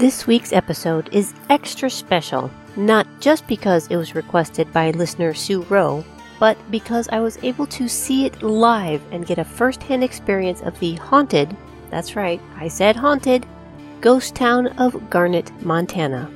This week's episode is extra special, not just because it was requested by listener Sue Rowe, but because I was able to see it live and get a first hand experience of the haunted, that's right, I said haunted, ghost town of Garnet, Montana.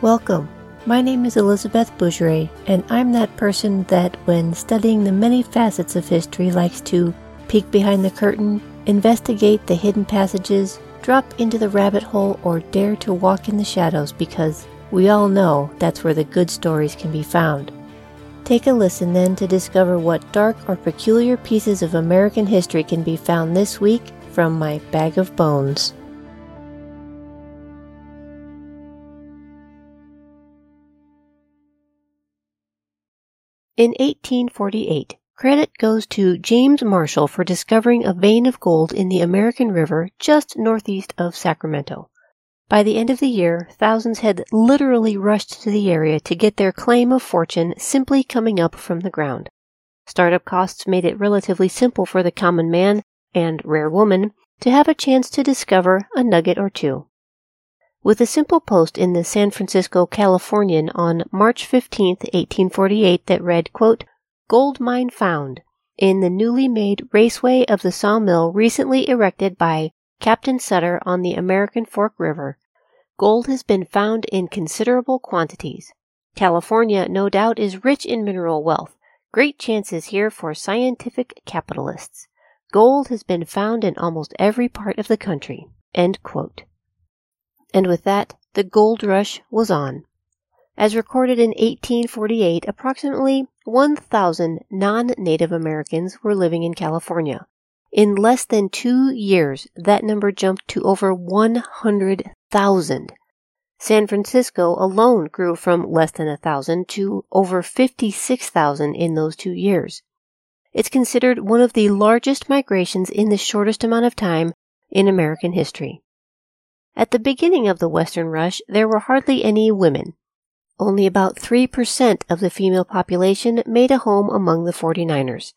Welcome. My name is Elizabeth Bougeret, and I'm that person that, when studying the many facets of history, likes to peek behind the curtain, investigate the hidden passages, drop into the rabbit hole, or dare to walk in the shadows because we all know that's where the good stories can be found. Take a listen then to discover what dark or peculiar pieces of American history can be found this week from my bag of bones. In 1848, credit goes to James Marshall for discovering a vein of gold in the American River just northeast of Sacramento. By the end of the year, thousands had literally rushed to the area to get their claim of fortune simply coming up from the ground. Startup costs made it relatively simple for the common man and rare woman to have a chance to discover a nugget or two with a simple post in the San Francisco Californian on March 15, 1848 that read, quote, Gold mine found in the newly made raceway of the sawmill recently erected by Captain Sutter on the American Fork River. Gold has been found in considerable quantities. California, no doubt, is rich in mineral wealth. Great chances here for scientific capitalists. Gold has been found in almost every part of the country. And with that, the gold rush was on. As recorded in 1848, approximately 1,000 non-Native Americans were living in California. In less than two years, that number jumped to over 100,000. San Francisco alone grew from less than a thousand to over 56,000 in those two years. It's considered one of the largest migrations in the shortest amount of time in American history. At the beginning of the Western Rush, there were hardly any women. Only about 3% of the female population made a home among the 49ers.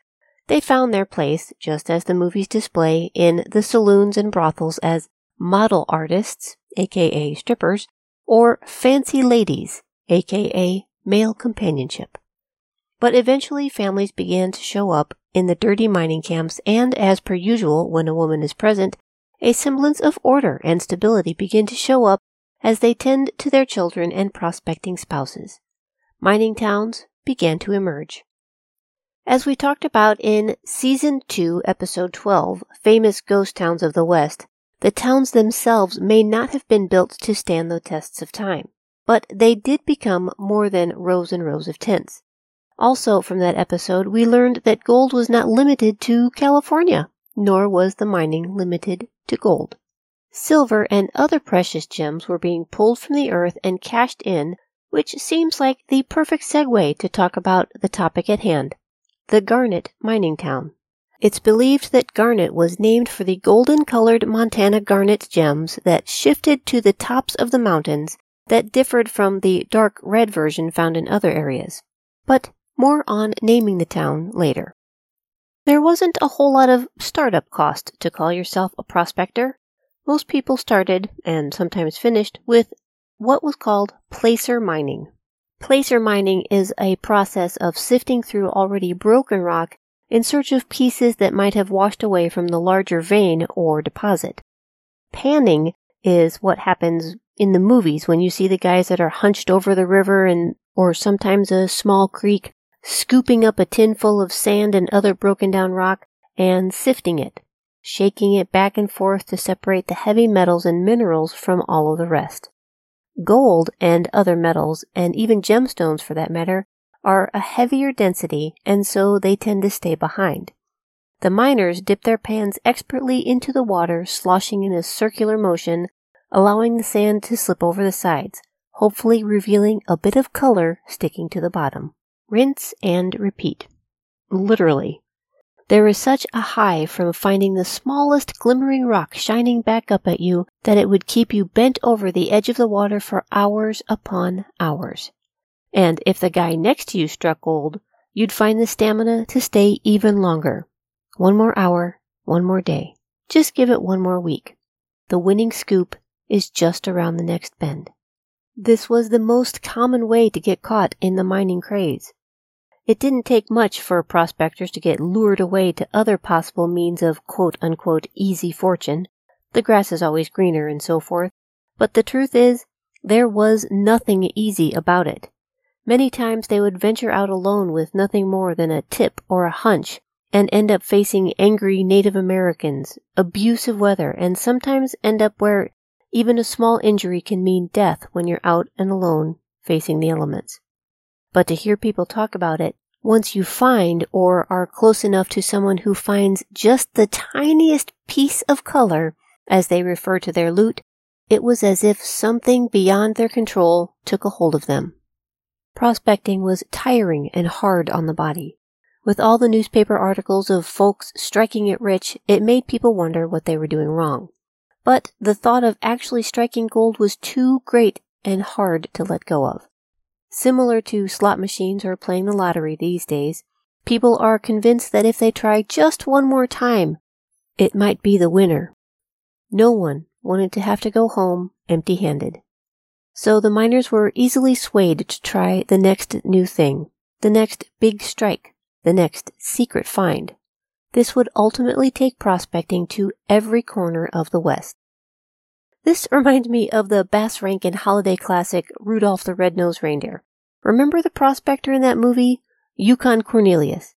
They found their place, just as the movies display, in the saloons and brothels as model artists, aka strippers, or fancy ladies, aka male companionship. But eventually families began to show up in the dirty mining camps, and as per usual, when a woman is present, a semblance of order and stability begin to show up as they tend to their children and prospecting spouses. Mining towns began to emerge. As we talked about in Season 2, Episode 12, Famous Ghost Towns of the West, the towns themselves may not have been built to stand the tests of time, but they did become more than rows and rows of tents. Also, from that episode, we learned that gold was not limited to California, nor was the mining limited to gold. Silver and other precious gems were being pulled from the earth and cashed in, which seems like the perfect segue to talk about the topic at hand the garnet mining town. It's believed that garnet was named for the golden colored Montana garnet gems that shifted to the tops of the mountains that differed from the dark red version found in other areas. But more on naming the town later. There wasn't a whole lot of startup cost to call yourself a prospector. Most people started, and sometimes finished, with what was called placer mining. Placer mining is a process of sifting through already broken rock in search of pieces that might have washed away from the larger vein or deposit. Panning is what happens in the movies when you see the guys that are hunched over the river and or sometimes a small creek scooping up a tin full of sand and other broken down rock and sifting it, shaking it back and forth to separate the heavy metals and minerals from all of the rest. Gold and other metals, and even gemstones for that matter, are a heavier density and so they tend to stay behind. The miners dip their pans expertly into the water, sloshing in a circular motion, allowing the sand to slip over the sides, hopefully revealing a bit of color sticking to the bottom. Rinse and repeat. Literally. There is such a high from finding the smallest glimmering rock shining back up at you that it would keep you bent over the edge of the water for hours upon hours. And if the guy next to you struck gold, you'd find the stamina to stay even longer. One more hour, one more day. Just give it one more week. The winning scoop is just around the next bend. This was the most common way to get caught in the mining craze. It didn't take much for prospectors to get lured away to other possible means of quote unquote easy fortune. The grass is always greener and so forth. But the truth is, there was nothing easy about it. Many times they would venture out alone with nothing more than a tip or a hunch and end up facing angry Native Americans, abusive weather, and sometimes end up where even a small injury can mean death when you're out and alone facing the elements. But to hear people talk about it, once you find or are close enough to someone who finds just the tiniest piece of color, as they refer to their loot, it was as if something beyond their control took a hold of them. Prospecting was tiring and hard on the body. With all the newspaper articles of folks striking it rich, it made people wonder what they were doing wrong. But the thought of actually striking gold was too great and hard to let go of. Similar to slot machines or playing the lottery these days, people are convinced that if they try just one more time, it might be the winner. No one wanted to have to go home empty handed. So the miners were easily swayed to try the next new thing, the next big strike, the next secret find. This would ultimately take prospecting to every corner of the West. This reminds me of the Bass Rankin holiday classic Rudolph the Red-Nosed Reindeer. Remember the prospector in that movie? Yukon Cornelius.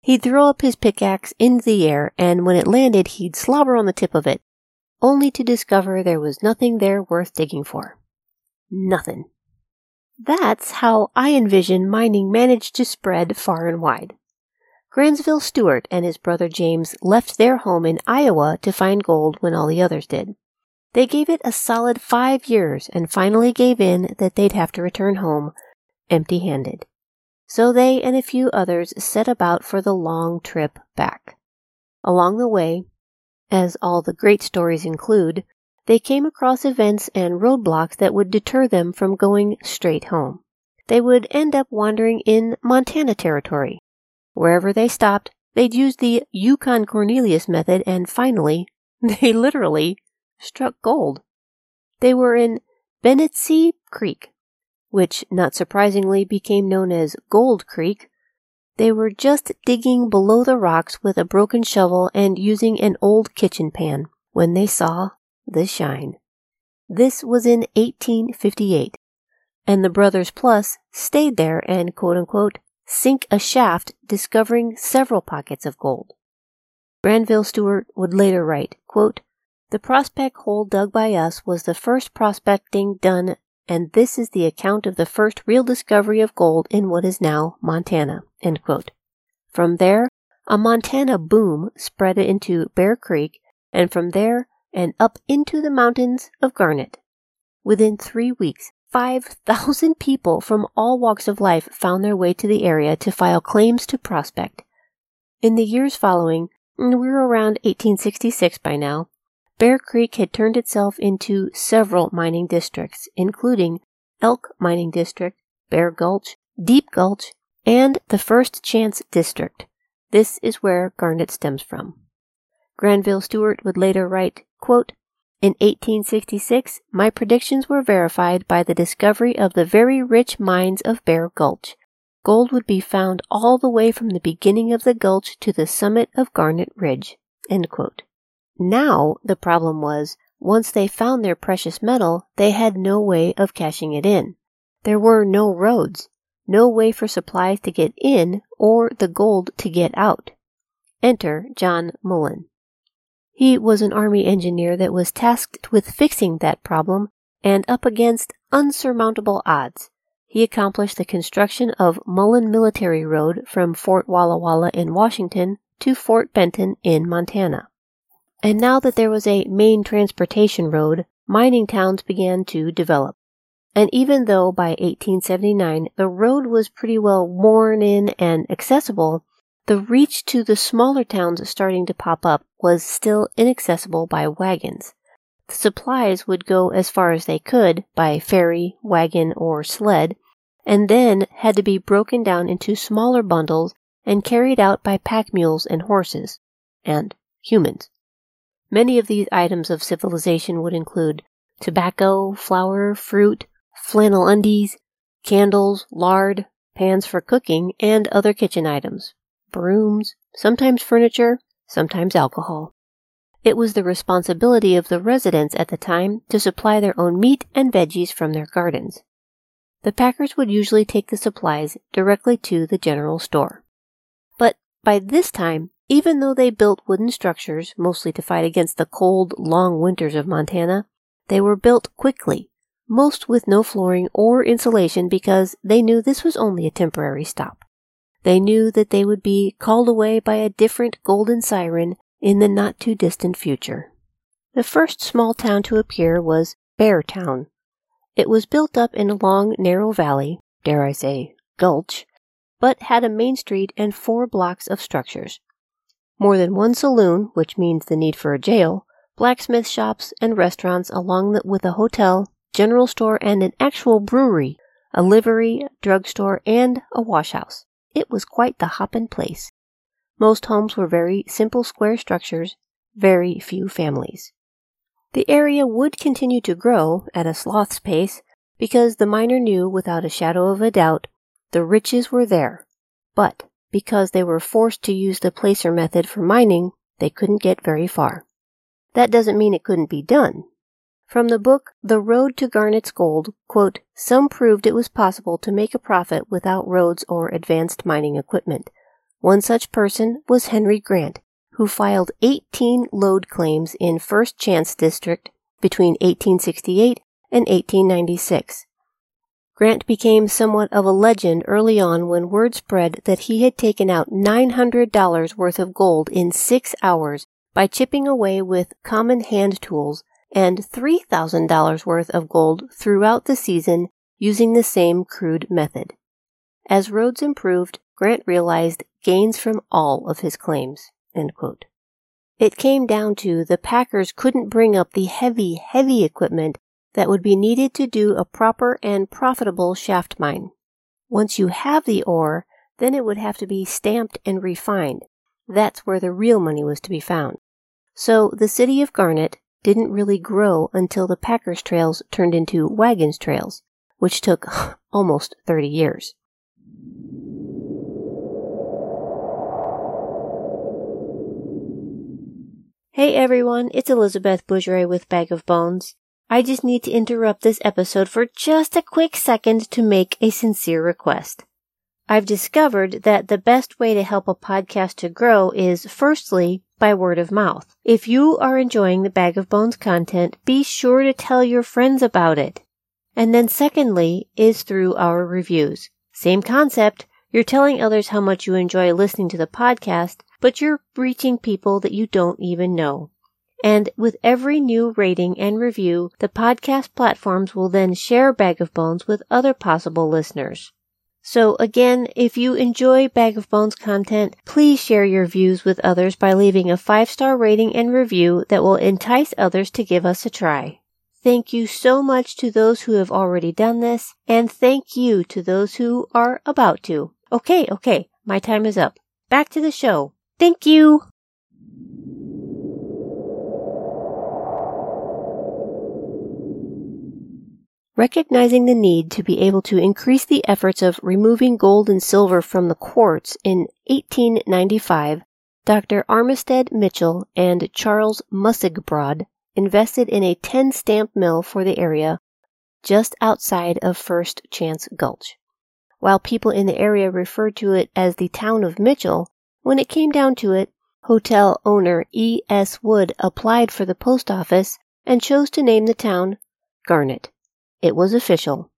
He'd throw up his pickaxe into the air, and when it landed, he'd slobber on the tip of it, only to discover there was nothing there worth digging for. Nothing. That's how I envision mining managed to spread far and wide. Granville Stuart and his brother James left their home in Iowa to find gold when all the others did. They gave it a solid five years and finally gave in that they'd have to return home empty handed. So they and a few others set about for the long trip back. Along the way, as all the great stories include, they came across events and roadblocks that would deter them from going straight home. They would end up wandering in Montana territory, Wherever they stopped, they'd use the Yukon Cornelius method and finally, they literally struck gold. They were in Benetsee Creek, which not surprisingly became known as Gold Creek. They were just digging below the rocks with a broken shovel and using an old kitchen pan when they saw the shine. This was in 1858, and the Brothers Plus stayed there and quote unquote sink a shaft, discovering several pockets of gold. Granville Stuart would later write, quote, The prospect hole dug by us was the first prospecting done, and this is the account of the first real discovery of gold in what is now Montana. From there, a Montana boom spread into Bear Creek, and from there and up into the mountains of Garnet. Within three weeks, 5,000 people from all walks of life found their way to the area to file claims to prospect. In the years following, we're around 1866 by now, Bear Creek had turned itself into several mining districts, including Elk Mining District, Bear Gulch, Deep Gulch, and the First Chance District. This is where Garnet stems from. Granville Stuart would later write, quote, in 1866, my predictions were verified by the discovery of the very rich mines of Bear Gulch. Gold would be found all the way from the beginning of the gulch to the summit of Garnet Ridge. Now, the problem was, once they found their precious metal, they had no way of cashing it in. There were no roads, no way for supplies to get in or the gold to get out. Enter John Mullan. He was an Army engineer that was tasked with fixing that problem, and up against unsurmountable odds, he accomplished the construction of Mullan Military Road from Fort Walla Walla in Washington to Fort Benton in Montana. And now that there was a main transportation road, mining towns began to develop. And even though by 1879 the road was pretty well worn in and accessible, the reach to the smaller towns starting to pop up was still inaccessible by wagons. The supplies would go as far as they could by ferry, wagon, or sled, and then had to be broken down into smaller bundles and carried out by pack mules and horses, and humans. Many of these items of civilization would include tobacco, flour, fruit, flannel undies, candles, lard, pans for cooking, and other kitchen items, brooms, sometimes furniture, sometimes alcohol. It was the responsibility of the residents at the time to supply their own meat and veggies from their gardens. The packers would usually take the supplies directly to the general store. But by this time, even though they built wooden structures, mostly to fight against the cold, long winters of Montana, they were built quickly, most with no flooring or insulation because they knew this was only a temporary stop. They knew that they would be called away by a different golden siren in the not too distant future. The first small town to appear was Beartown. It was built up in a long, narrow valley, dare I say, gulch, but had a main street and four blocks of structures. More than one saloon, which means the need for a jail, blacksmith shops and restaurants along the, with a hotel, general store, and an actual brewery, a livery, drugstore, and a washhouse. It was quite the hoppin' place. Most homes were very simple square structures, very few families. The area would continue to grow at a sloth's pace because the miner knew without a shadow of a doubt the riches were there. But because they were forced to use the placer method for mining, they couldn't get very far. That doesn't mean it couldn't be done. From the book The Road to Garnet's Gold, quote, some proved it was possible to make a profit without roads or advanced mining equipment. One such person was Henry Grant, who filed 18 lode claims in First Chance District between 1868 and 1896. Grant became somewhat of a legend early on when word spread that he had taken out $900 worth of gold in six hours by chipping away with common hand tools and $3,000 worth of gold throughout the season using the same crude method. As roads improved, Grant realized gains from all of his claims. It came down to the packers couldn't bring up the heavy, heavy equipment that would be needed to do a proper and profitable shaft mine. Once you have the ore, then it would have to be stamped and refined. That's where the real money was to be found. So the city of Garnet didn't really grow until the Packers trails turned into Wagons trails, which took almost 30 years. Hey everyone, it's Elizabeth Bougeret with Bag of Bones. I just need to interrupt this episode for just a quick second to make a sincere request. I've discovered that the best way to help a podcast to grow is firstly by word of mouth. If you are enjoying the Bag of Bones content, be sure to tell your friends about it. And then secondly is through our reviews. Same concept. You're telling others how much you enjoy listening to the podcast but you're reaching people that you don't even know. And with every new rating and review, the podcast platforms will then share Bag of Bones with other possible listeners. So again, if you enjoy Bag of Bones content, please share your views with others by leaving a five star rating and review that will entice others to give us a try. Thank you so much to those who have already done this, and thank you to those who are about to. Okay, okay, my time is up. Back to the show. Thank you. Recognizing the need to be able to increase the efforts of removing gold and silver from the quartz in 1895, Dr. Armistead Mitchell and Charles Mussigbrod invested in a 10 stamp mill for the area just outside of First Chance Gulch. While people in the area referred to it as the town of Mitchell, when it came down to it, hotel owner E. S. Wood applied for the post office and chose to name the town Garnet. It was official.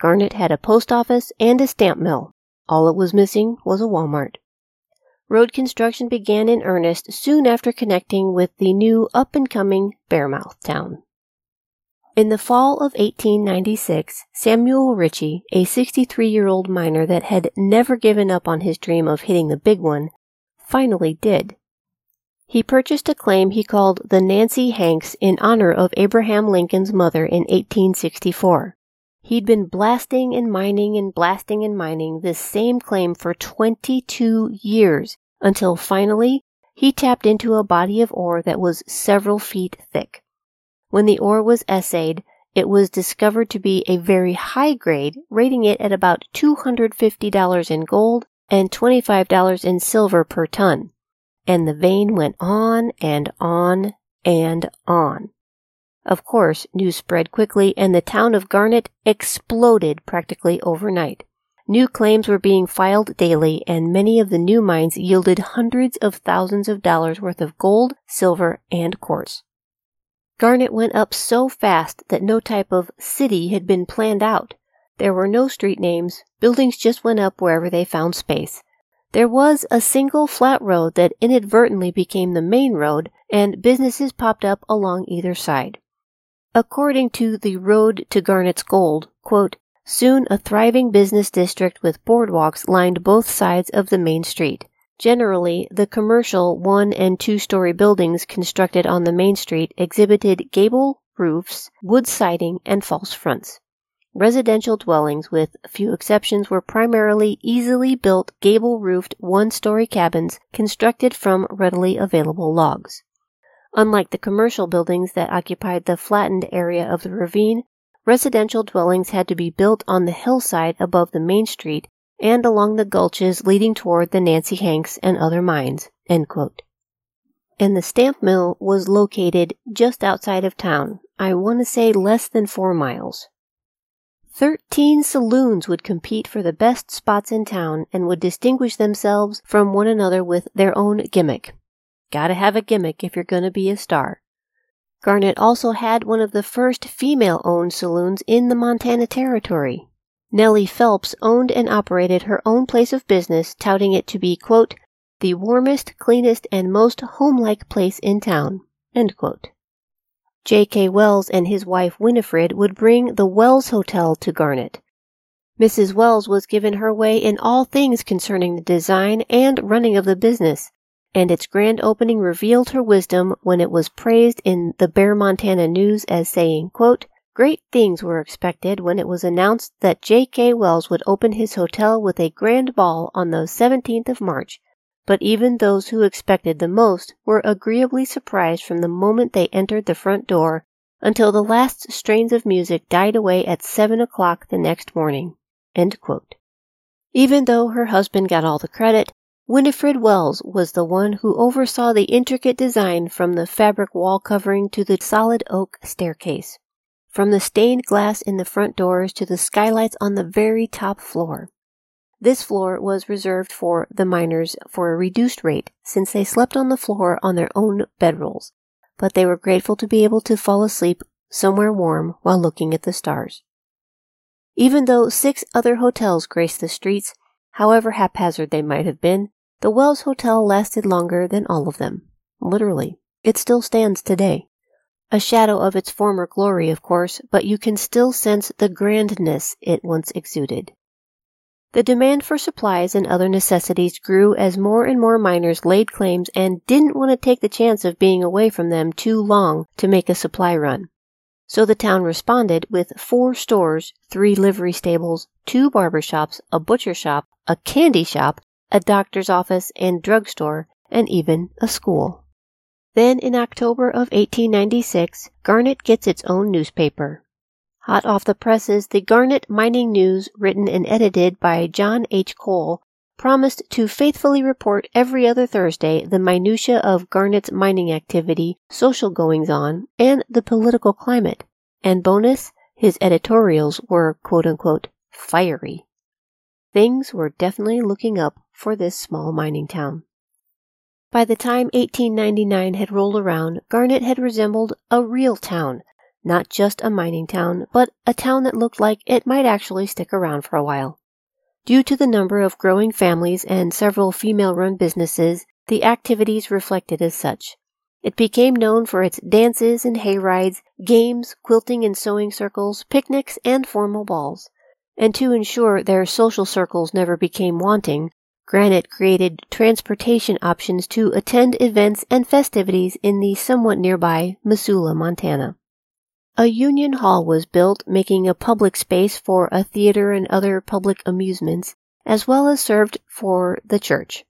Garnet had a post office and a stamp mill. All it was missing was a Walmart. Road construction began in earnest soon after connecting with the new up and coming Bearmouth town. In the fall of 1896, Samuel Ritchie, a 63 year old miner that had never given up on his dream of hitting the big one, finally did. He purchased a claim he called the Nancy Hanks in honor of Abraham Lincoln's mother in 1864. He'd been blasting and mining and blasting and mining this same claim for 22 years until finally he tapped into a body of ore that was several feet thick. When the ore was assayed, it was discovered to be a very high grade, rating it at about $250 in gold and $25 in silver per ton. And the vein went on and on and on. Of course, news spread quickly and the town of Garnet exploded practically overnight. New claims were being filed daily and many of the new mines yielded hundreds of thousands of dollars worth of gold, silver, and quartz. Garnet went up so fast that no type of city had been planned out. There were no street names, buildings just went up wherever they found space. There was a single flat road that inadvertently became the main road, and businesses popped up along either side. According to the Road to Garnet's Gold, quote, soon a thriving business district with boardwalks lined both sides of the main street. Generally, the commercial one and two story buildings constructed on the main street exhibited gable roofs, wood siding, and false fronts. Residential dwellings, with few exceptions, were primarily easily built gable roofed one story cabins constructed from readily available logs. Unlike the commercial buildings that occupied the flattened area of the ravine, residential dwellings had to be built on the hillside above the main street and along the gulches leading toward the Nancy Hanks and other mines. And the stamp mill was located just outside of town. I want to say less than four miles. Thirteen saloons would compete for the best spots in town and would distinguish themselves from one another with their own gimmick. Gotta have a gimmick if you're gonna be a star. Garnet also had one of the first female owned saloons in the Montana Territory. Nellie Phelps owned and operated her own place of business, touting it to be, quote, the warmest, cleanest, and most homelike place in town. J.K. Wells and his wife Winifred would bring the Wells Hotel to Garnet. Mrs. Wells was given her way in all things concerning the design and running of the business, and its grand opening revealed her wisdom when it was praised in the Bear Montana News as saying, quote, Great things were expected when it was announced that J.K. Wells would open his hotel with a grand ball on the 17th of March, but even those who expected the most were agreeably surprised from the moment they entered the front door until the last strains of music died away at seven o'clock the next morning. Even though her husband got all the credit, Winifred Wells was the one who oversaw the intricate design from the fabric wall covering to the solid oak staircase from the stained glass in the front doors to the skylights on the very top floor. This floor was reserved for the miners for a reduced rate since they slept on the floor on their own bedrolls, but they were grateful to be able to fall asleep somewhere warm while looking at the stars. Even though six other hotels graced the streets, however haphazard they might have been, the Wells Hotel lasted longer than all of them. Literally. It still stands today. A shadow of its former glory, of course, but you can still sense the grandness it once exuded. The demand for supplies and other necessities grew as more and more miners laid claims and didn't want to take the chance of being away from them too long to make a supply run. So the town responded with four stores, three livery stables, two barber shops, a butcher shop, a candy shop, a doctor's office and drugstore, and even a school. Then in October of 1896, Garnet gets its own newspaper. Hot off the presses, the Garnet Mining News, written and edited by John H. Cole, promised to faithfully report every other Thursday the minutiae of Garnet's mining activity, social goings on, and the political climate. And bonus, his editorials were quote unquote fiery. Things were definitely looking up for this small mining town. By the time 1899 had rolled around, Garnet had resembled a real town, not just a mining town, but a town that looked like it might actually stick around for a while. Due to the number of growing families and several female run businesses, the activities reflected as such. It became known for its dances and hay rides, games, quilting and sewing circles, picnics, and formal balls. And to ensure their social circles never became wanting, Garnet created transportation options to attend events and festivities in the somewhat nearby Missoula, Montana. A union hall was built, making a public space for a theater and other public amusements, as well as served for the church.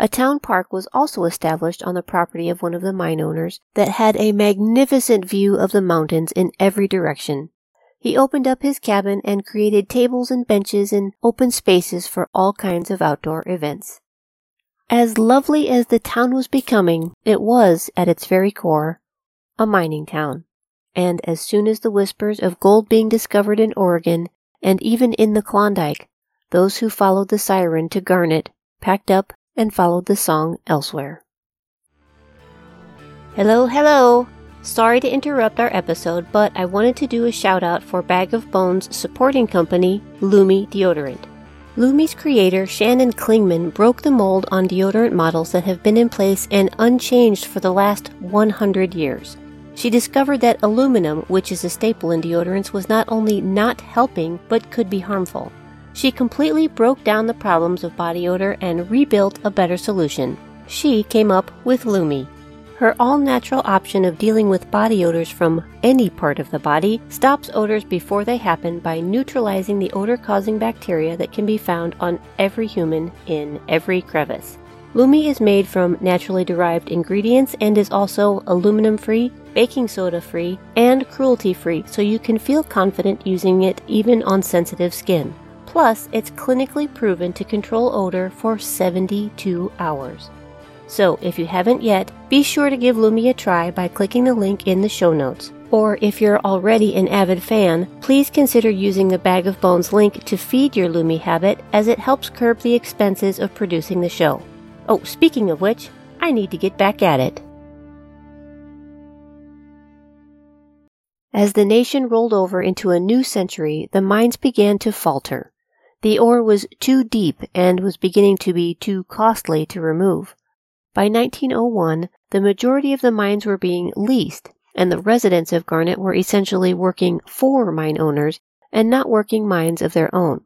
A town park was also established on the property of one of the mine owners that had a magnificent view of the mountains in every direction. He opened up his cabin and created tables and benches and open spaces for all kinds of outdoor events. As lovely as the town was becoming, it was, at its very core, a mining town. And as soon as the whispers of gold being discovered in Oregon and even in the Klondike, those who followed the siren to Garnet packed up and followed the song elsewhere. Hello, hello! Sorry to interrupt our episode, but I wanted to do a shout out for Bag of Bones supporting company, Lume Deodorant. Lume's creator, Shannon Klingman, broke the mold on deodorant models that have been in place and unchanged for the last 100 years. She discovered that aluminum, which is a staple in deodorants, was not only not helping, but could be harmful. She completely broke down the problems of body odor and rebuilt a better solution. She came up with Lume. Her all natural option of dealing with body odors from any part of the body stops odors before they happen by neutralizing the odor causing bacteria that can be found on every human in every crevice. Lume is made from naturally derived ingredients and is also aluminum free, baking soda free, and cruelty free, so you can feel confident using it even on sensitive skin. Plus, it's clinically proven to control odor for 72 hours. So, if you haven't yet, be sure to give Lume a try by clicking the link in the show notes. Or if you're already an avid fan, please consider using the Bag of Bones link to feed your Lume habit as it helps curb the expenses of producing the show. Oh, speaking of which, I need to get back at it. As the nation rolled over into a new century, the mines began to falter. The ore was too deep and was beginning to be too costly to remove. By 1901, the majority of the mines were being leased, and the residents of Garnet were essentially working for mine owners and not working mines of their own.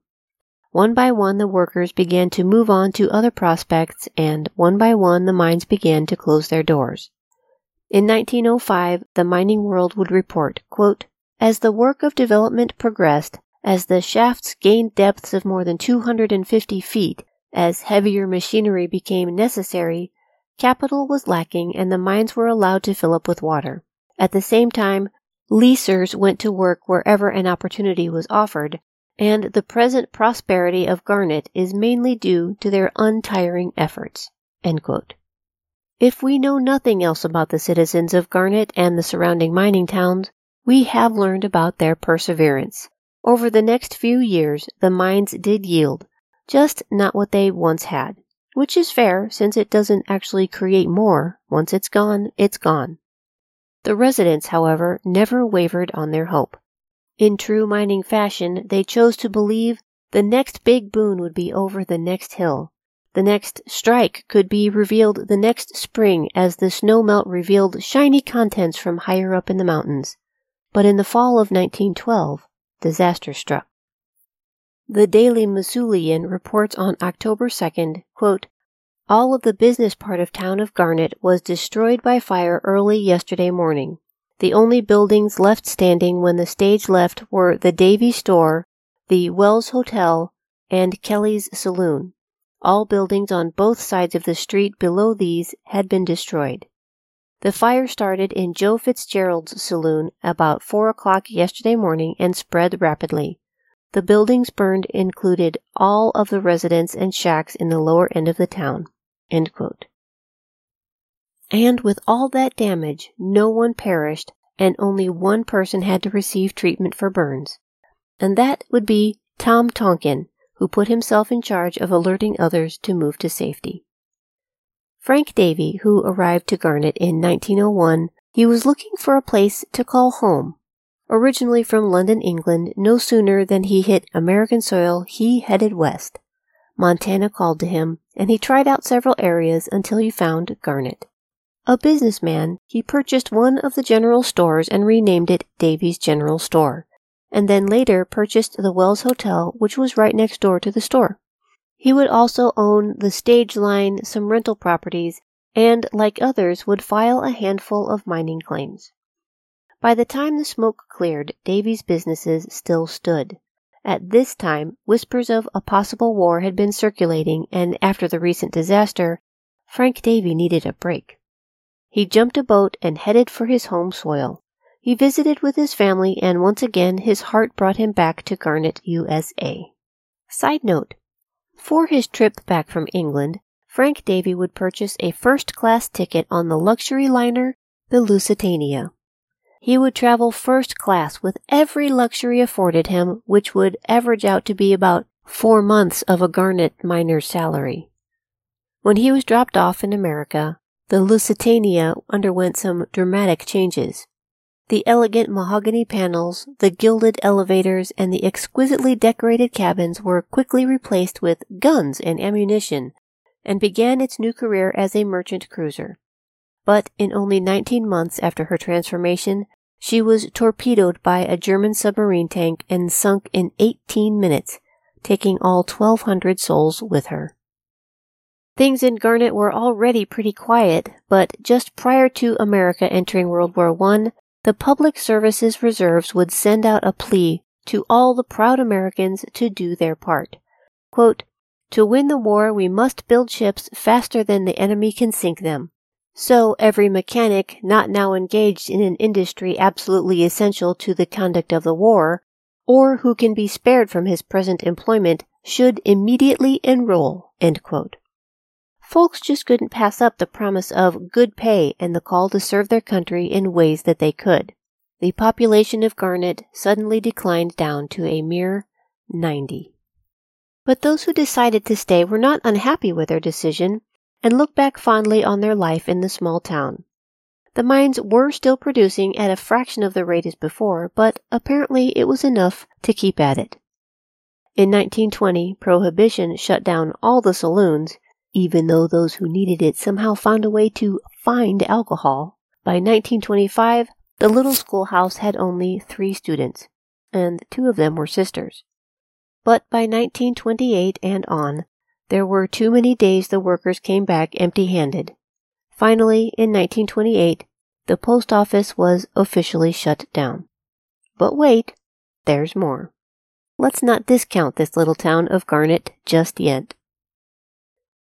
One by one, the workers began to move on to other prospects, and one by one, the mines began to close their doors. In 1905, the mining world would report, quote, As the work of development progressed, as the shafts gained depths of more than 250 feet, as heavier machinery became necessary, Capital was lacking and the mines were allowed to fill up with water. At the same time, leasers went to work wherever an opportunity was offered, and the present prosperity of Garnet is mainly due to their untiring efforts. If we know nothing else about the citizens of Garnet and the surrounding mining towns, we have learned about their perseverance. Over the next few years, the mines did yield, just not what they once had. Which is fair, since it doesn't actually create more. Once it's gone, it's gone. The residents, however, never wavered on their hope. In true mining fashion, they chose to believe the next big boon would be over the next hill. The next strike could be revealed the next spring as the snow melt revealed shiny contents from higher up in the mountains. But in the fall of 1912, disaster struck. The Daily Missoulian reports on October 2nd, quote, all of the business part of town of Garnet was destroyed by fire early yesterday morning. The only buildings left standing when the stage left were the Davey Store, the Wells Hotel, and Kelly's Saloon. All buildings on both sides of the street below these had been destroyed. The fire started in Joe Fitzgerald's saloon about four o'clock yesterday morning and spread rapidly. The buildings burned included all of the residents and shacks in the lower end of the town. And with all that damage, no one perished, and only one person had to receive treatment for burns. And that would be Tom Tonkin, who put himself in charge of alerting others to move to safety. Frank Davey, who arrived to Garnet in 1901, he was looking for a place to call home Originally from London, England, no sooner than he hit American soil, he headed west. Montana called to him, and he tried out several areas until he found Garnet. A businessman, he purchased one of the general stores and renamed it Davey's General Store, and then later purchased the Wells Hotel, which was right next door to the store. He would also own the stage line, some rental properties, and, like others, would file a handful of mining claims. By the time the smoke cleared, Davey's businesses still stood. At this time, whispers of a possible war had been circulating, and after the recent disaster, Frank Davey needed a break. He jumped a boat and headed for his home soil. He visited with his family, and once again his heart brought him back to Garnet, USA. Side note For his trip back from England, Frank Davey would purchase a first class ticket on the luxury liner, the Lusitania. He would travel first class with every luxury afforded him, which would average out to be about four months of a Garnet miner's salary. When he was dropped off in America, the Lusitania underwent some dramatic changes. The elegant mahogany panels, the gilded elevators, and the exquisitely decorated cabins were quickly replaced with guns and ammunition, and began its new career as a merchant cruiser but in only 19 months after her transformation, she was torpedoed by a German submarine tank and sunk in 18 minutes, taking all 1,200 souls with her. Things in Garnet were already pretty quiet, but just prior to America entering World War I, the Public Services Reserves would send out a plea to all the proud Americans to do their part. Quote, to win the war, we must build ships faster than the enemy can sink them. So every mechanic not now engaged in an industry absolutely essential to the conduct of the war, or who can be spared from his present employment, should immediately enroll. Folks just couldn't pass up the promise of good pay and the call to serve their country in ways that they could. The population of Garnet suddenly declined down to a mere 90. But those who decided to stay were not unhappy with their decision and look back fondly on their life in the small town. The mines were still producing at a fraction of the rate as before, but apparently it was enough to keep at it. In 1920, Prohibition shut down all the saloons, even though those who needed it somehow found a way to find alcohol. By 1925, the little schoolhouse had only three students, and two of them were sisters. But by 1928 and on, there were too many days the workers came back empty handed. Finally, in 1928, the post office was officially shut down. But wait, there's more. Let's not discount this little town of Garnet just yet.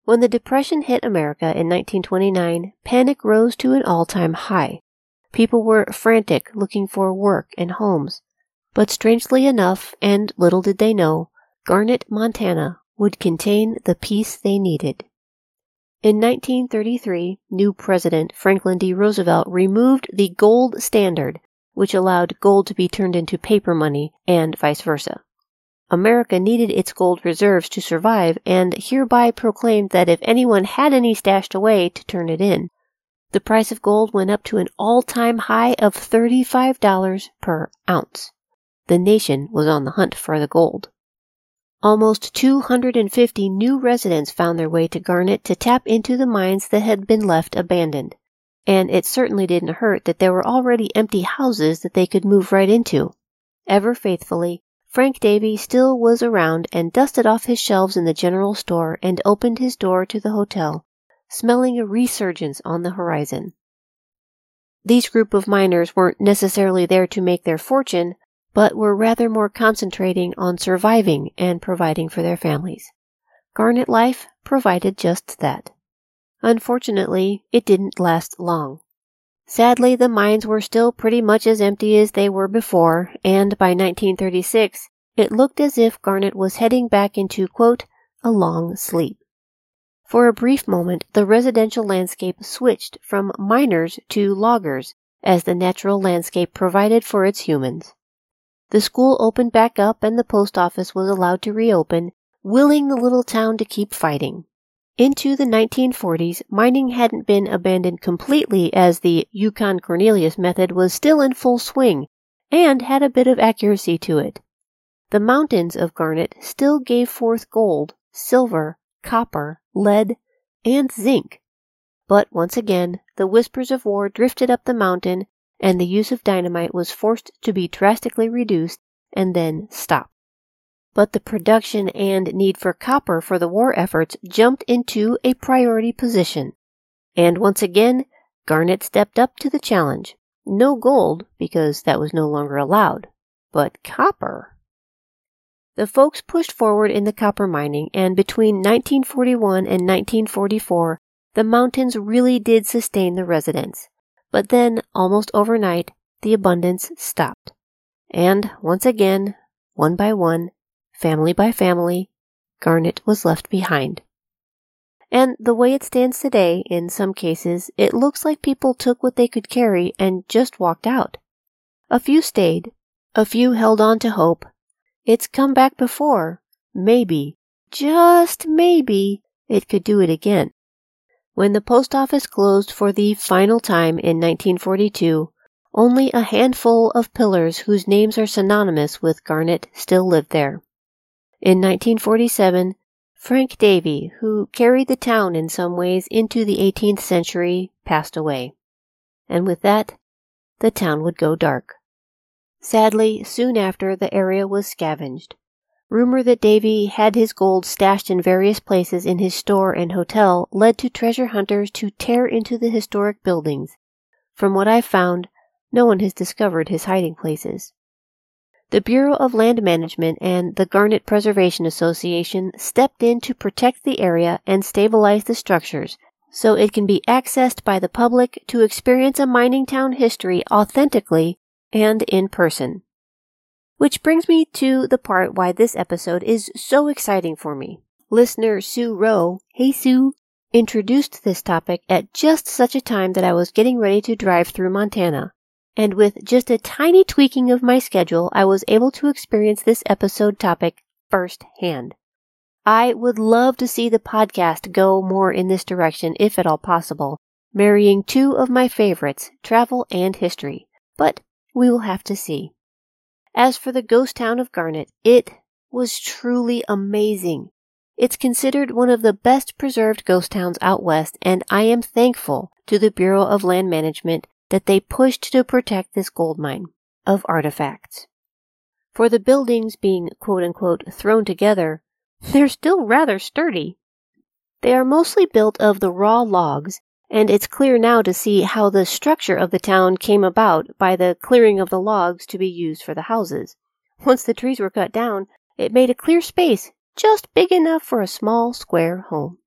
When the Depression hit America in 1929, panic rose to an all time high. People were frantic looking for work and homes. But strangely enough, and little did they know, Garnet, Montana would contain the peace they needed. In 1933, new President Franklin D. Roosevelt removed the gold standard, which allowed gold to be turned into paper money and vice versa. America needed its gold reserves to survive and hereby proclaimed that if anyone had any stashed away to turn it in. The price of gold went up to an all-time high of $35 per ounce. The nation was on the hunt for the gold. Almost 250 new residents found their way to Garnet to tap into the mines that had been left abandoned. And it certainly didn't hurt that there were already empty houses that they could move right into. Ever faithfully, Frank Davey still was around and dusted off his shelves in the general store and opened his door to the hotel, smelling a resurgence on the horizon. These group of miners weren't necessarily there to make their fortune, but were rather more concentrating on surviving and providing for their families. Garnet life provided just that. Unfortunately, it didn't last long. Sadly, the mines were still pretty much as empty as they were before, and by 1936, it looked as if Garnet was heading back into, quote, a long sleep. For a brief moment, the residential landscape switched from miners to loggers as the natural landscape provided for its humans. The school opened back up and the post office was allowed to reopen, willing the little town to keep fighting. Into the 1940s, mining hadn't been abandoned completely as the Yukon Cornelius method was still in full swing and had a bit of accuracy to it. The mountains of Garnet still gave forth gold, silver, copper, lead, and zinc. But once again, the whispers of war drifted up the mountain and the use of dynamite was forced to be drastically reduced and then stopped. But the production and need for copper for the war efforts jumped into a priority position. And once again, Garnet stepped up to the challenge. No gold, because that was no longer allowed, but copper. The folks pushed forward in the copper mining, and between 1941 and 1944, the mountains really did sustain the residents. But then, almost overnight, the abundance stopped. And once again, one by one, family by family, Garnet was left behind. And the way it stands today, in some cases, it looks like people took what they could carry and just walked out. A few stayed, a few held on to hope. It's come back before. Maybe, just maybe, it could do it again. When the post office closed for the final time in 1942, only a handful of pillars whose names are synonymous with Garnet still lived there. In 1947, Frank Davey, who carried the town in some ways into the 18th century, passed away. And with that, the town would go dark. Sadly, soon after, the area was scavenged. Rumor that Davey had his gold stashed in various places in his store and hotel led to treasure hunters to tear into the historic buildings. From what I've found, no one has discovered his hiding places. The Bureau of Land Management and the Garnet Preservation Association stepped in to protect the area and stabilize the structures so it can be accessed by the public to experience a mining town history authentically and in person. Which brings me to the part why this episode is so exciting for me. Listener Sue Rowe, hey Sue, introduced this topic at just such a time that I was getting ready to drive through Montana and with just a tiny tweaking of my schedule, I was able to experience this episode topic firsthand. I would love to see the podcast go more in this direction if at all possible, marrying two of my favorites, travel and history, but we will have to see. As for the ghost town of Garnet, it was truly amazing. It's considered one of the best preserved ghost towns out west, and I am thankful to the Bureau of Land Management that they pushed to protect this gold mine of artifacts. For the buildings being quote unquote thrown together, they're still rather sturdy. They are mostly built of the raw logs, and it's clear now to see how the structure of the town came about by the clearing of the logs to be used for the houses. Once the trees were cut down, it made a clear space just big enough for a small square home.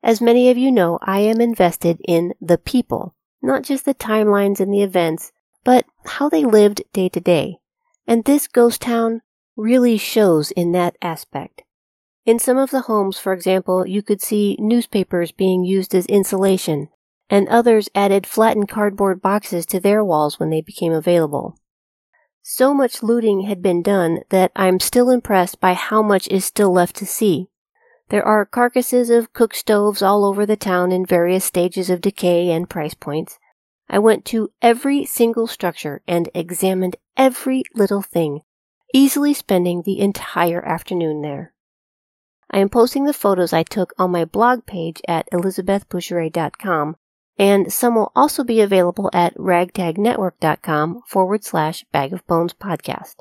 As many of you know, I am invested in the people, not just the timelines and the events, but how they lived day to day. And this ghost town really shows in that aspect. In some of the homes, for example, you could see newspapers being used as insulation, and others added flattened cardboard boxes to their walls when they became available. So much looting had been done that I'm still impressed by how much is still left to see. There are carcasses of cook stoves all over the town in various stages of decay and price points. I went to every single structure and examined every little thing, easily spending the entire afternoon there. I am posting the photos I took on my blog page at elizabethbougeray.com, and some will also be available at ragtagnetwork.com forward slash bag of bones podcast.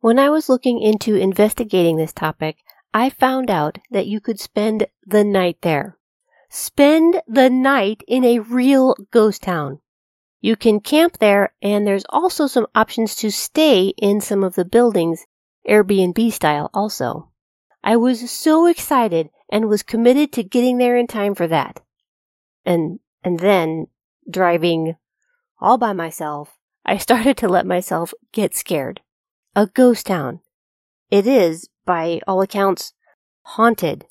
When I was looking into investigating this topic, I found out that you could spend the night there. Spend the night in a real ghost town. You can camp there, and there's also some options to stay in some of the buildings, Airbnb style also. I was so excited and was committed to getting there in time for that. And, and then, driving all by myself, I started to let myself get scared. A ghost town. It is, by all accounts, haunted.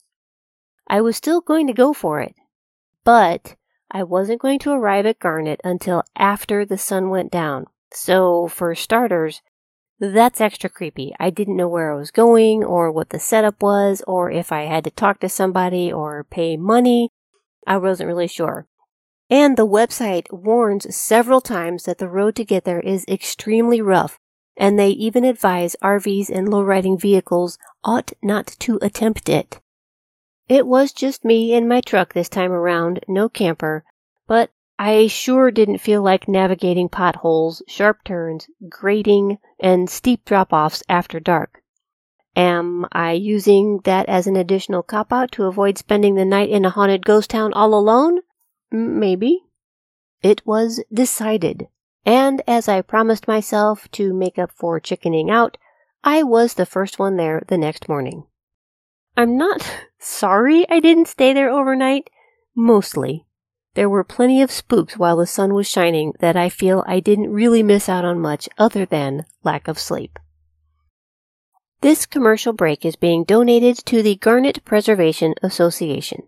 I was still going to go for it, but I wasn't going to arrive at Garnet until after the sun went down. So, for starters, that's extra creepy. I didn't know where I was going, or what the setup was, or if I had to talk to somebody or pay money. I wasn't really sure. And the website warns several times that the road to get there is extremely rough, and they even advise RVs and low riding vehicles ought not to attempt it. It was just me and my truck this time around, no camper, but I sure didn't feel like navigating potholes, sharp turns, grading, and steep drop offs after dark. Am I using that as an additional cop out to avoid spending the night in a haunted ghost town all alone? Maybe. It was decided and as I promised myself to make up for chickening out, I was the first one there the next morning. I'm not sorry I didn't stay there overnight, Mostly. There were plenty of spooks while the sun was shining that I feel I didn't really miss out on much other than lack of sleep. This commercial break is being donated to the Garnet Preservation Association.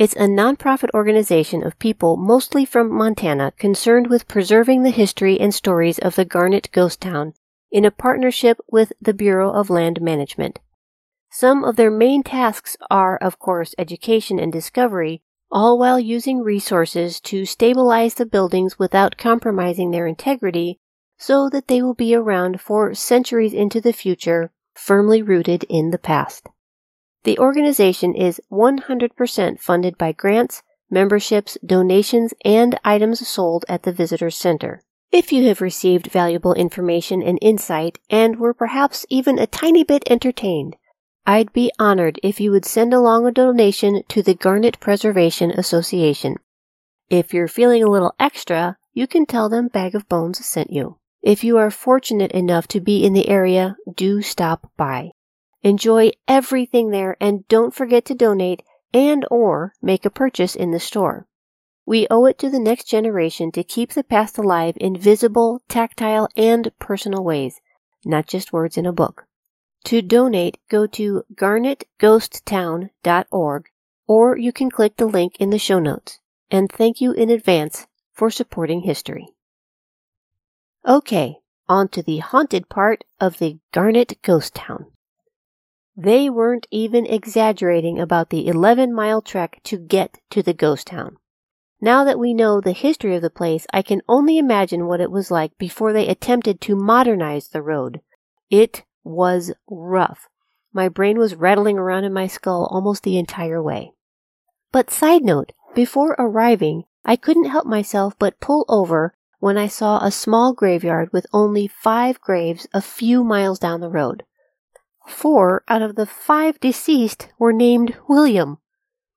It's a nonprofit organization of people mostly from Montana concerned with preserving the history and stories of the Garnet ghost town in a partnership with the Bureau of Land Management. Some of their main tasks are, of course, education and discovery, all while using resources to stabilize the buildings without compromising their integrity so that they will be around for centuries into the future, firmly rooted in the past. The organization is 100% funded by grants, memberships, donations, and items sold at the Visitor Center. If you have received valuable information and insight and were perhaps even a tiny bit entertained, I'd be honored if you would send along a donation to the Garnet Preservation Association. If you're feeling a little extra, you can tell them Bag of Bones sent you. If you are fortunate enough to be in the area, do stop by. Enjoy everything there and don't forget to donate and or make a purchase in the store. We owe it to the next generation to keep the past alive in visible, tactile, and personal ways, not just words in a book. To donate, go to garnetghosttown.org or you can click the link in the show notes. And thank you in advance for supporting history. Okay, on to the haunted part of the Garnet Ghost Town. They weren't even exaggerating about the 11 mile trek to get to the ghost town. Now that we know the history of the place, I can only imagine what it was like before they attempted to modernize the road. It was rough. My brain was rattling around in my skull almost the entire way. But side note, before arriving, I couldn't help myself but pull over when I saw a small graveyard with only five graves a few miles down the road. Four out of the five deceased were named William.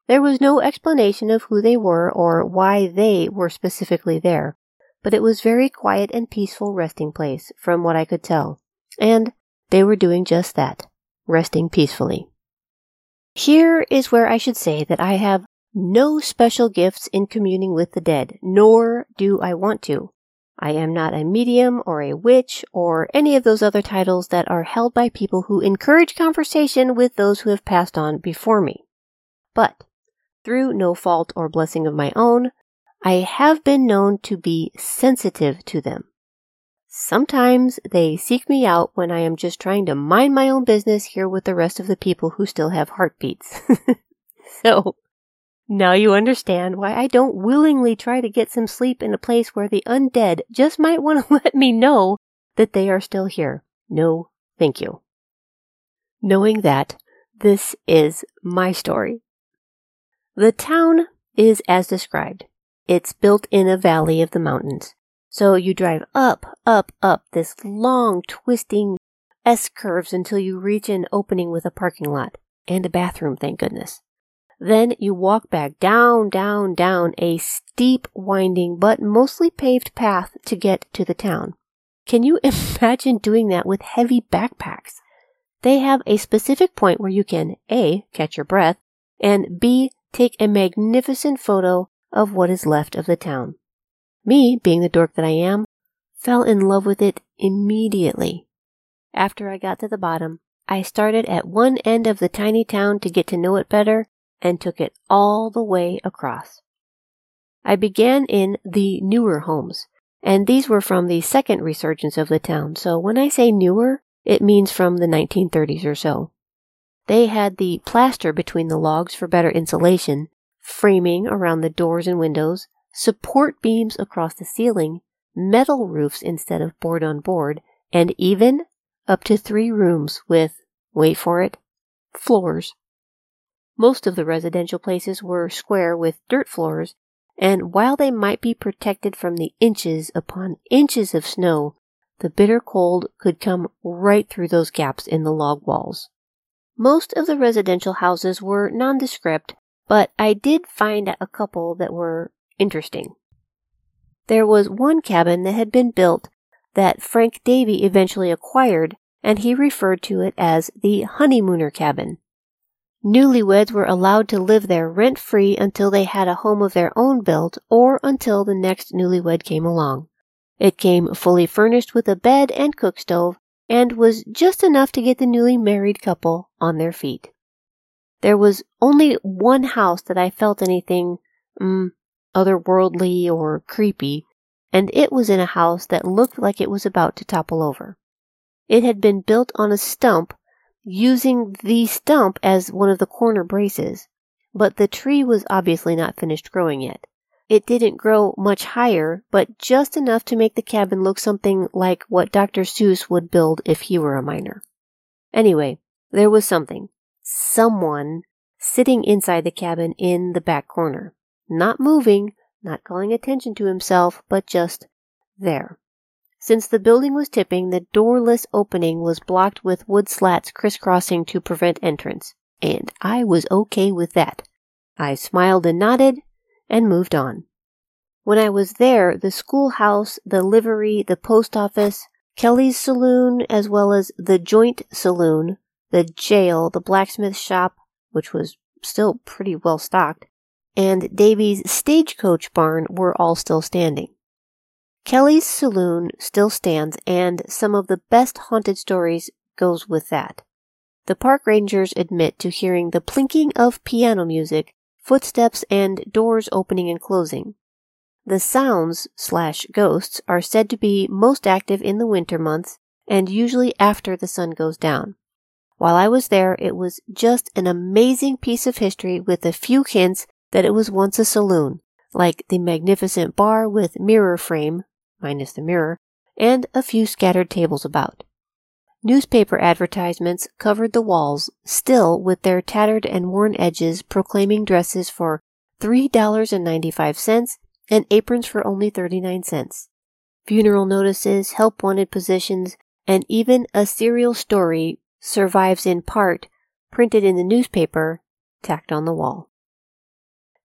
There was no explanation of who they were or why they were specifically there, but it was very quiet and peaceful resting place from what I could tell. And they were doing just that, resting peacefully. Here is where I should say that I have no special gifts in communing with the dead, nor do I want to. I am not a medium or a witch or any of those other titles that are held by people who encourage conversation with those who have passed on before me. But, through no fault or blessing of my own, I have been known to be sensitive to them. Sometimes they seek me out when I am just trying to mind my own business here with the rest of the people who still have heartbeats. so, now you understand why I don't willingly try to get some sleep in a place where the undead just might want to let me know that they are still here. No, thank you. Knowing that, this is my story. The town is as described. It's built in a valley of the mountains. So you drive up, up, up this long, twisting S curves until you reach an opening with a parking lot and a bathroom, thank goodness. Then you walk back down, down, down a steep, winding, but mostly paved path to get to the town. Can you imagine doing that with heavy backpacks? They have a specific point where you can A, catch your breath, and B, take a magnificent photo of what is left of the town. Me, being the dork that I am, fell in love with it immediately. After I got to the bottom, I started at one end of the tiny town to get to know it better and took it all the way across. I began in the newer homes, and these were from the second resurgence of the town, so when I say newer, it means from the 1930s or so. They had the plaster between the logs for better insulation, framing around the doors and windows, support beams across the ceiling, metal roofs instead of board on board, and even up to three rooms with, wait for it, floors. Most of the residential places were square with dirt floors, and while they might be protected from the inches upon inches of snow, the bitter cold could come right through those gaps in the log walls. Most of the residential houses were nondescript, but I did find a couple that were interesting. There was one cabin that had been built that Frank Davey eventually acquired, and he referred to it as the honeymooner cabin. Newlyweds were allowed to live there rent free until they had a home of their own built or until the next newlywed came along. It came fully furnished with a bed and cook stove and was just enough to get the newly married couple on their feet. There was only one house that I felt anything mm, otherworldly or creepy, and it was in a house that looked like it was about to topple over. It had been built on a stump, using the stump as one of the corner braces, but the tree was obviously not finished growing yet. It didn't grow much higher, but just enough to make the cabin look something like what Dr. Seuss would build if he were a miner. Anyway, there was something, someone, sitting inside the cabin in the back corner. Not moving, not calling attention to himself, but just there. Since the building was tipping, the doorless opening was blocked with wood slats crisscrossing to prevent entrance, and I was okay with that. I smiled and nodded and moved on. When I was there, the schoolhouse, the livery, the post office, Kelly's saloon, as well as the joint saloon, the jail, the blacksmith shop, which was still pretty well stocked, and Davey's stagecoach barn were all still standing. Kelly's saloon still stands, and some of the best haunted stories goes with that. The park rangers admit to hearing the plinking of piano music footsteps, and doors opening and closing. The sounds slash ghosts are said to be most active in the winter months and usually after the sun goes down. While I was there, it was just an amazing piece of history with a few hints that it was once a saloon, like the magnificent bar with mirror frame, minus the mirror, and a few scattered tables about. Newspaper advertisements covered the walls, still with their tattered and worn edges proclaiming dresses for $3.95 and aprons for only 39 cents. Funeral notices, help wanted positions, and even a serial story survives in part, printed in the newspaper, tacked on the wall.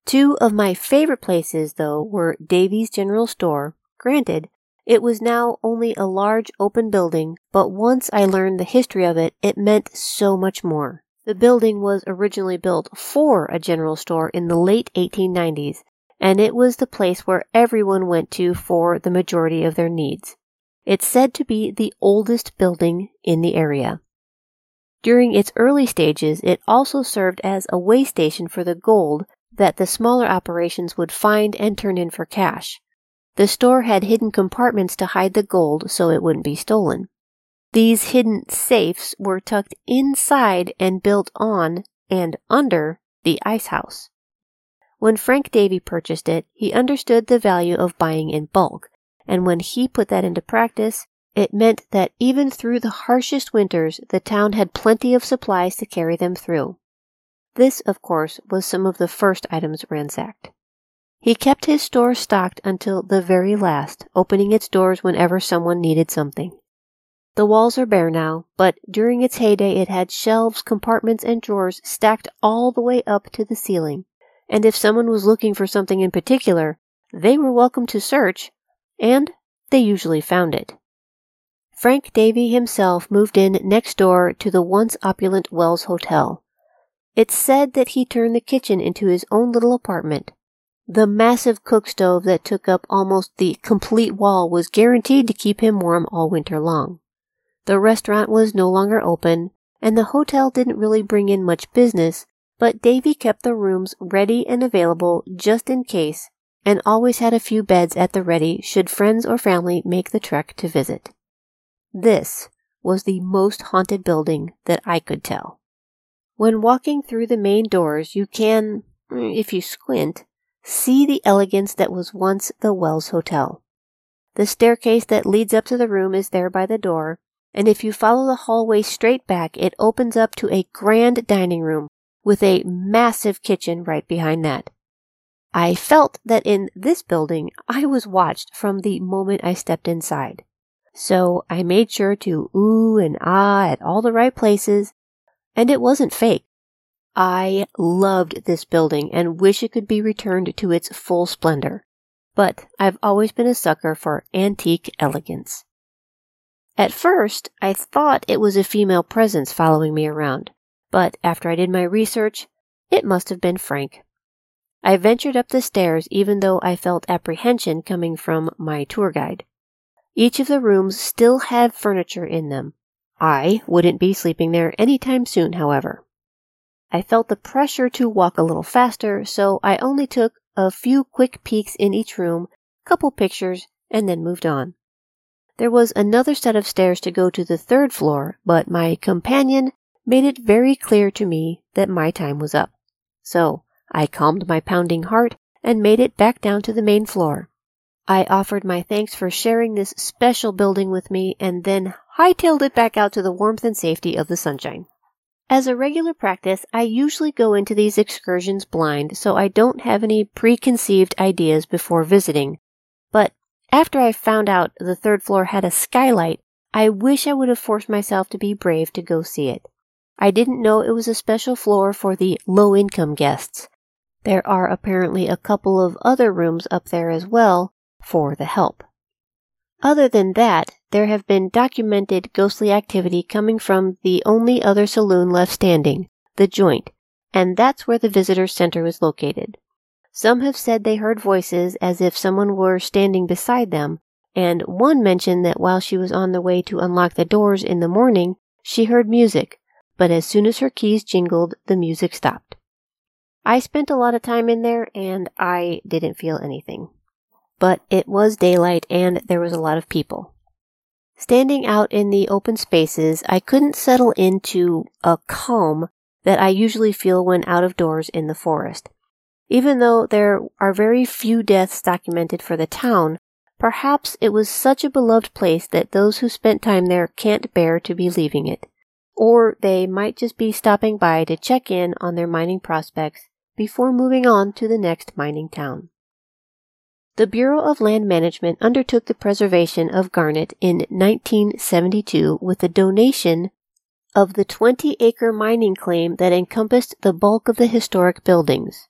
Two of my favorite places, though, were Davey's General Store, granted, it was now only a large open building, but once I learned the history of it, it meant so much more. The building was originally built for a general store in the late 1890s, and it was the place where everyone went to for the majority of their needs. It's said to be the oldest building in the area. During its early stages, it also served as a way station for the gold that the smaller operations would find and turn in for cash. The store had hidden compartments to hide the gold so it wouldn't be stolen. These hidden safes were tucked inside and built on and under the ice house. When Frank Davey purchased it, he understood the value of buying in bulk, and when he put that into practice, it meant that even through the harshest winters, the town had plenty of supplies to carry them through. This, of course, was some of the first items ransacked. He kept his store stocked until the very last, opening its doors whenever someone needed something. The walls are bare now, but during its heyday it had shelves, compartments, and drawers stacked all the way up to the ceiling. And if someone was looking for something in particular, they were welcome to search, and they usually found it. Frank Davey himself moved in next door to the once opulent Wells Hotel. It's said that he turned the kitchen into his own little apartment, the massive cook stove that took up almost the complete wall was guaranteed to keep him warm all winter long. The restaurant was no longer open, and the hotel didn't really bring in much business, but Davey kept the rooms ready and available just in case, and always had a few beds at the ready should friends or family make the trek to visit. This was the most haunted building that I could tell. When walking through the main doors, you can, if you squint, See the elegance that was once the Wells Hotel. The staircase that leads up to the room is there by the door, and if you follow the hallway straight back, it opens up to a grand dining room with a massive kitchen right behind that. I felt that in this building I was watched from the moment I stepped inside. So I made sure to ooh and ah at all the right places, and it wasn't fake. I loved this building and wish it could be returned to its full splendor. But I've always been a sucker for antique elegance. At first, I thought it was a female presence following me around, but after I did my research, it must have been Frank. I ventured up the stairs even though I felt apprehension coming from my tour guide. Each of the rooms still had furniture in them. I wouldn't be sleeping there any time soon, however. I felt the pressure to walk a little faster, so I only took a few quick peeks in each room, couple pictures, and then moved on. There was another set of stairs to go to the third floor, but my companion made it very clear to me that my time was up. So I calmed my pounding heart and made it back down to the main floor. I offered my thanks for sharing this special building with me and then hightailed it back out to the warmth and safety of the sunshine. As a regular practice, I usually go into these excursions blind, so I don't have any preconceived ideas before visiting. But after I found out the third floor had a skylight, I wish I would have forced myself to be brave to go see it. I didn't know it was a special floor for the low income guests. There are apparently a couple of other rooms up there as well for the help. Other than that, there have been documented ghostly activity coming from the only other saloon left standing, the joint, and that's where the visitor center is located. Some have said they heard voices as if someone were standing beside them, and one mentioned that while she was on the way to unlock the doors in the morning, she heard music, but as soon as her keys jingled, the music stopped. I spent a lot of time in there and I didn't feel anything. But it was daylight and there was a lot of people. Standing out in the open spaces, I couldn't settle into a calm that I usually feel when out of doors in the forest. Even though there are very few deaths documented for the town, perhaps it was such a beloved place that those who spent time there can't bear to be leaving it. Or they might just be stopping by to check in on their mining prospects before moving on to the next mining town. The Bureau of Land Management undertook the preservation of Garnet in 1972 with a donation of the 20 acre mining claim that encompassed the bulk of the historic buildings.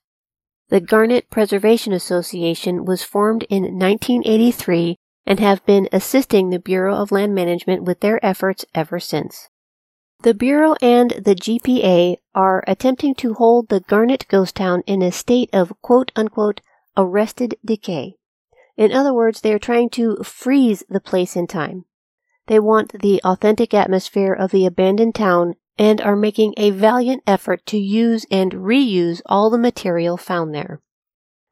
The Garnet Preservation Association was formed in 1983 and have been assisting the Bureau of Land Management with their efforts ever since. The Bureau and the GPA are attempting to hold the Garnet Ghost Town in a state of quote unquote arrested decay. In other words, they are trying to freeze the place in time. They want the authentic atmosphere of the abandoned town and are making a valiant effort to use and reuse all the material found there.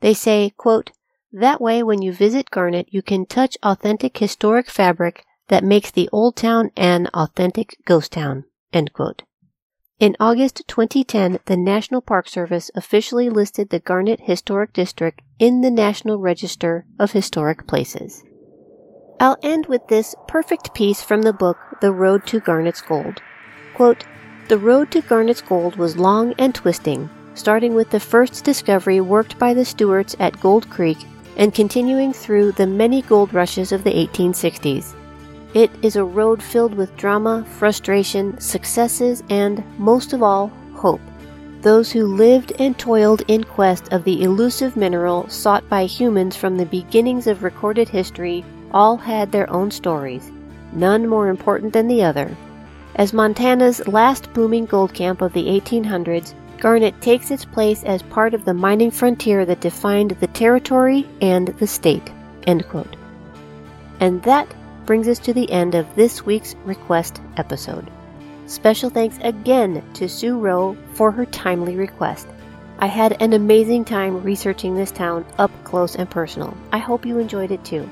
They say, quote, that way when you visit Garnet, you can touch authentic historic fabric that makes the old town an authentic ghost town, end quote. In August 2010, the National Park Service officially listed the Garnet Historic District in the National Register of Historic Places. I'll end with this perfect piece from the book The Road to Garnet's Gold. Quote, the road to Garnet's Gold was long and twisting, starting with the first discovery worked by the Stuarts at Gold Creek and continuing through the many gold rushes of the 1860s. It is a road filled with drama, frustration, successes, and, most of all, hope. Those who lived and toiled in quest of the elusive mineral sought by humans from the beginnings of recorded history all had their own stories, none more important than the other. As Montana's last booming gold camp of the 1800s, Garnet takes its place as part of the mining frontier that defined the territory and the state. And that brings us to the end of this week's request episode. Special thanks again to Sue Rowe for her timely request. I had an amazing time researching this town up close and personal. I hope you enjoyed it too.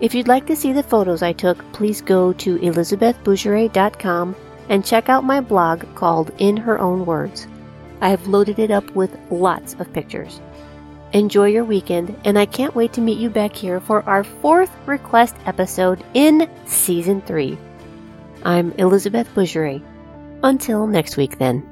If you'd like to see the photos I took, please go to elizabethbougeray.com and check out my blog called In Her Own Words. I have loaded it up with lots of pictures. Enjoy your weekend, and I can't wait to meet you back here for our fourth request episode in Season 3. I'm Elizabeth Bougeray. Until next week, then.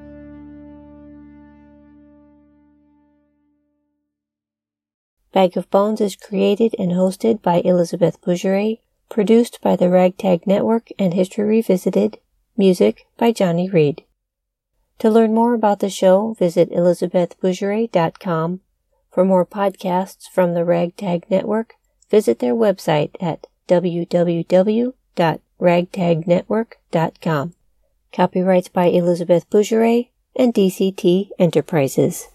Bag of Bones is created and hosted by Elizabeth Bougeray, produced by the Ragtag Network and History Revisited, music by Johnny Reed. To learn more about the show, visit elizabethbougeray.com for more podcasts from the Ragtag Network, visit their website at www.ragtagnetwork.com. Copyrights by Elizabeth Bougeray and DCT Enterprises.